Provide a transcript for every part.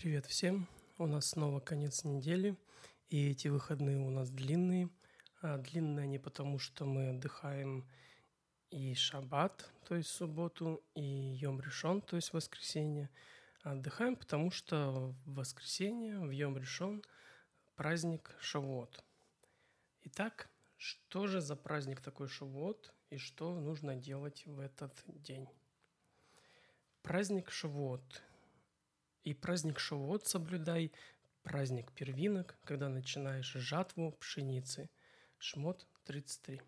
Привет всем! У нас снова конец недели, и эти выходные у нас длинные. А длинные они потому, что мы отдыхаем и шаббат, то есть субботу, и Йом Решон, то есть воскресенье. Отдыхаем, потому что в воскресенье, в Йом Решон, праздник Шавуот. Итак, что же за праздник такой Шавуот, и что нужно делать в этот день? Праздник Шавуот – и праздник Шавуот соблюдай, праздник первинок, когда начинаешь жатву пшеницы. Шмот 33.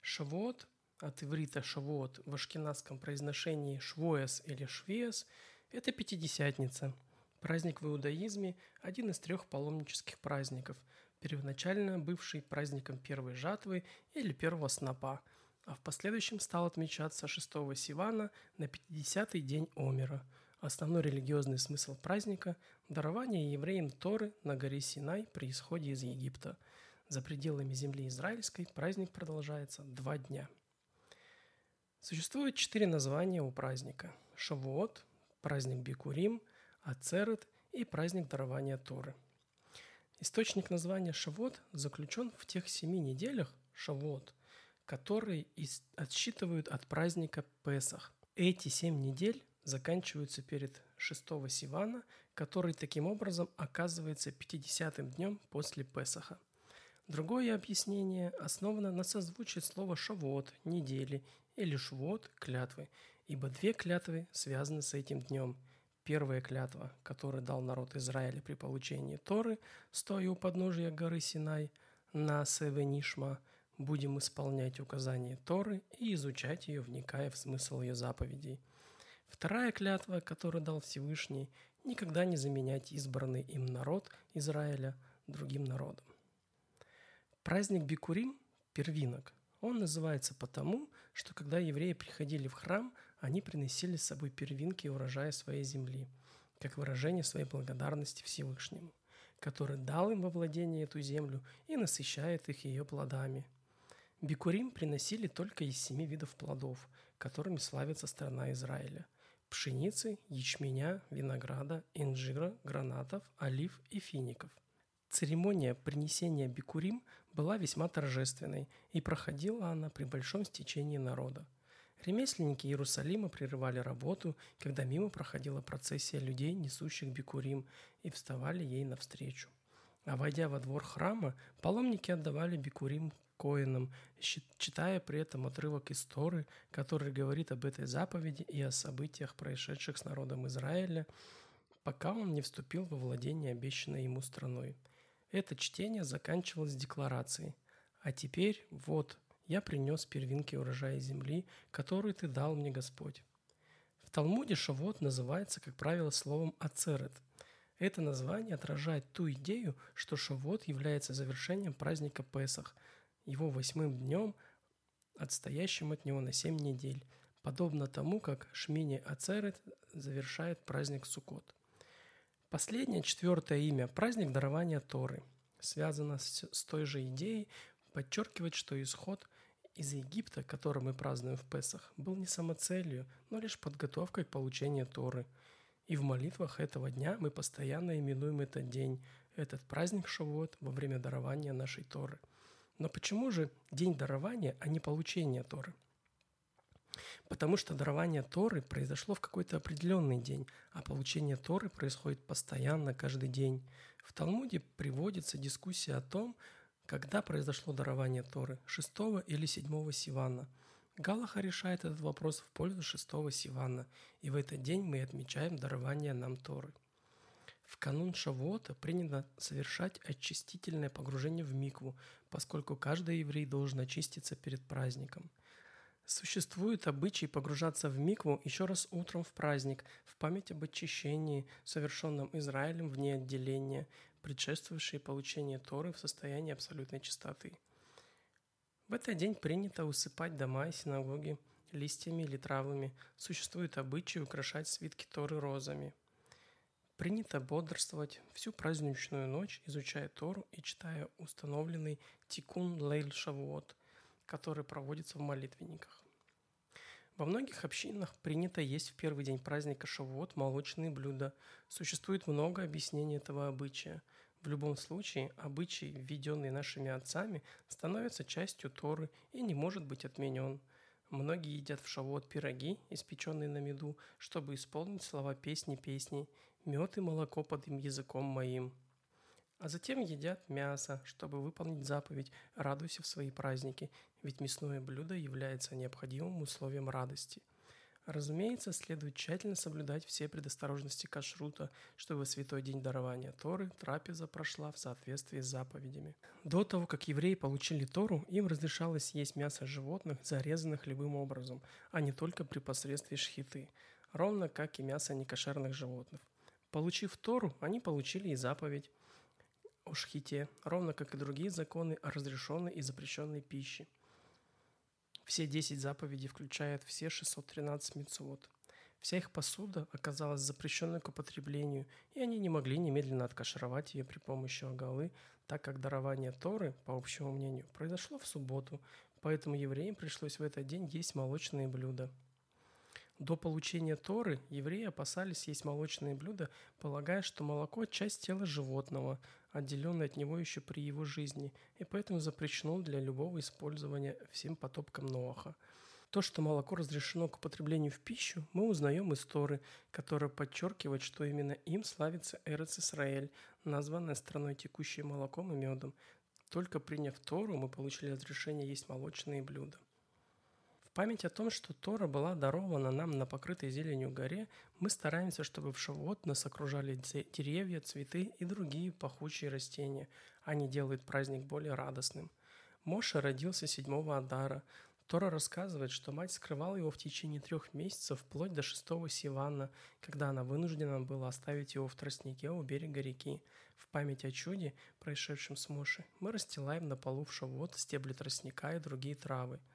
Шавуот от иврита шавуот в ашкенадском произношении швоес или швиес – это Пятидесятница. Праздник в иудаизме – один из трех паломнических праздников, первоначально бывший праздником первой жатвы или первого снопа, а в последующем стал отмечаться 6 Сивана на 50-й день Омера – Основной религиозный смысл праздника – дарование евреям Торы на горе Синай при исходе из Египта. За пределами земли израильской праздник продолжается два дня. Существует четыре названия у праздника – Шавуот, праздник Бикурим, Ацерет и праздник дарования Торы. Источник названия Шавуот заключен в тех семи неделях Шавуот, которые отсчитывают от праздника Песах. Эти семь недель заканчиваются перед 6 Сивана, который таким образом оказывается 50-м днем после Песаха. Другое объяснение основано на созвучии слова «шавот» – «недели» или «швот» – «клятвы», ибо две клятвы связаны с этим днем. Первая клятва, которую дал народ Израиля при получении Торы, стоя у подножия горы Синай, на Севенишма, будем исполнять указания Торы и изучать ее, вникая в смысл ее заповедей – Вторая клятва, которую дал Всевышний, никогда не заменять избранный им народ Израиля другим народом. Праздник Бикурим – первинок. Он называется потому, что когда евреи приходили в храм, они приносили с собой первинки урожая своей земли, как выражение своей благодарности Всевышнему, который дал им во владение эту землю и насыщает их ее плодами. Бикурим приносили только из семи видов плодов, которыми славится страна Израиля – пшеницы, ячменя, винограда, инжира, гранатов, олив и фиников. Церемония принесения бикурим была весьма торжественной, и проходила она при большом стечении народа. Ремесленники Иерусалима прерывали работу, когда мимо проходила процессия людей, несущих бикурим, и вставали ей навстречу. А войдя во двор храма, паломники отдавали бикурим коинам, читая при этом отрывок из Торы, который говорит об этой заповеди и о событиях, происшедших с народом Израиля, пока он не вступил во владение обещанной ему страной. Это чтение заканчивалось декларацией «А теперь вот, я принес первинки урожая земли, который ты дал мне Господь». В Талмуде Шавот называется, как правило, словом «ацерет», это название отражает ту идею, что Шавот является завершением праздника Песах, его восьмым днем, отстоящим от него на семь недель, подобно тому, как Шмини Ацерет завершает праздник Суккот. Последнее, четвертое имя – праздник дарования Торы, связано с, с той же идеей подчеркивать, что исход из Египта, который мы празднуем в Песах, был не самоцелью, но лишь подготовкой к получению Торы – и в молитвах этого дня мы постоянно именуем этот день, этот праздник Шавуот во время дарования нашей Торы. Но почему же день дарования, а не получения Торы? Потому что дарование Торы произошло в какой-то определенный день, а получение Торы происходит постоянно, каждый день. В Талмуде приводится дискуссия о том, когда произошло дарование Торы – 6 или 7 Сивана – Галаха решает этот вопрос в пользу шестого Сивана, и в этот день мы отмечаем дарование нам Торы. В канун Шавуота принято совершать очистительное погружение в микву, поскольку каждый еврей должен очиститься перед праздником. Существует обычай погружаться в микву еще раз утром в праздник, в память об очищении, совершенном Израилем вне отделения, предшествовавшей получению Торы в состоянии абсолютной чистоты – в этот день принято усыпать дома и синагоги листьями или травами. Существует обычай украшать свитки Торы розами. Принято бодрствовать всю праздничную ночь, изучая Тору и читая установленный Тикун Лейль Шавуот, который проводится в молитвенниках. Во многих общинах принято есть в первый день праздника Шавуот молочные блюда. Существует много объяснений этого обычая. В любом случае, обычай, введенный нашими отцами, становится частью Торы и не может быть отменен. Многие едят в Шавуот пироги, испеченные на меду, чтобы исполнить слова песни песней «Мед и молоко под им языком моим». А затем едят мясо, чтобы выполнить заповедь «Радуйся в свои праздники», ведь мясное блюдо является необходимым условием радости. Разумеется, следует тщательно соблюдать все предосторожности кашрута, чтобы в святой день дарования Торы трапеза прошла в соответствии с заповедями. До того, как евреи получили Тору, им разрешалось есть мясо животных, зарезанных любым образом, а не только при посредстве шхиты, ровно как и мясо некошерных животных. Получив Тору, они получили и заповедь – о шхите, ровно как и другие законы о разрешенной и запрещенной пище. Все 10 заповедей включают все 613 митцвот. Вся их посуда оказалась запрещенной к употреблению, и они не могли немедленно откашировать ее при помощи оголы, так как дарование Торы, по общему мнению, произошло в субботу, поэтому евреям пришлось в этот день есть молочные блюда – до получения Торы евреи опасались есть молочные блюда, полагая, что молоко – часть тела животного, отделенное от него еще при его жизни, и поэтому запрещено для любого использования всем потопкам Ноаха. То, что молоко разрешено к употреблению в пищу, мы узнаем из Торы, которая подчеркивает, что именно им славится Эрец Исраэль, названная страной, текущей молоком и медом. Только приняв Тору, мы получили разрешение есть молочные блюда память о том, что Тора была дарована нам на покрытой зеленью горе, мы стараемся, чтобы в Шавуот нас окружали деревья, цветы и другие пахучие растения. Они делают праздник более радостным. Моша родился 7 Адара. Тора рассказывает, что мать скрывала его в течение трех месяцев, вплоть до шестого Сивана, когда она вынуждена была оставить его в тростнике у берега реки. В память о чуде, происшедшем с Мошей, мы расстилаем на полу в шавот стебли тростника и другие травы –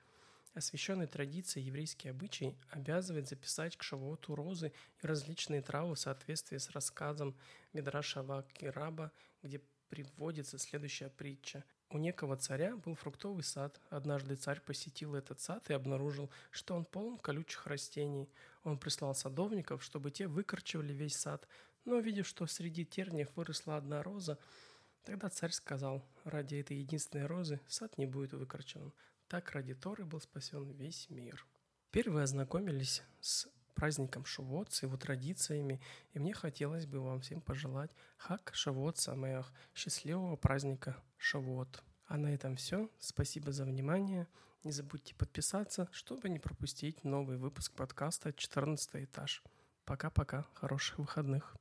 Освященной традицией еврейский обычай обязывает записать к шавуоту розы и различные травы в соответствии с рассказом Мидраша Вакираба, где приводится следующая притча. У некого царя был фруктовый сад. Однажды царь посетил этот сад и обнаружил, что он полон колючих растений. Он прислал садовников, чтобы те выкорчевали весь сад, но увидев, что среди терниев выросла одна роза, тогда царь сказал, ради этой единственной розы сад не будет выкорчеван. Так ради Торы был спасен весь мир. Теперь вы ознакомились с праздником Шавот, с его традициями, и мне хотелось бы вам всем пожелать Хак Шавот Самеах, счастливого праздника Шавот. А на этом все. Спасибо за внимание. Не забудьте подписаться, чтобы не пропустить новый выпуск подкаста «14 этаж». Пока-пока. Хороших выходных.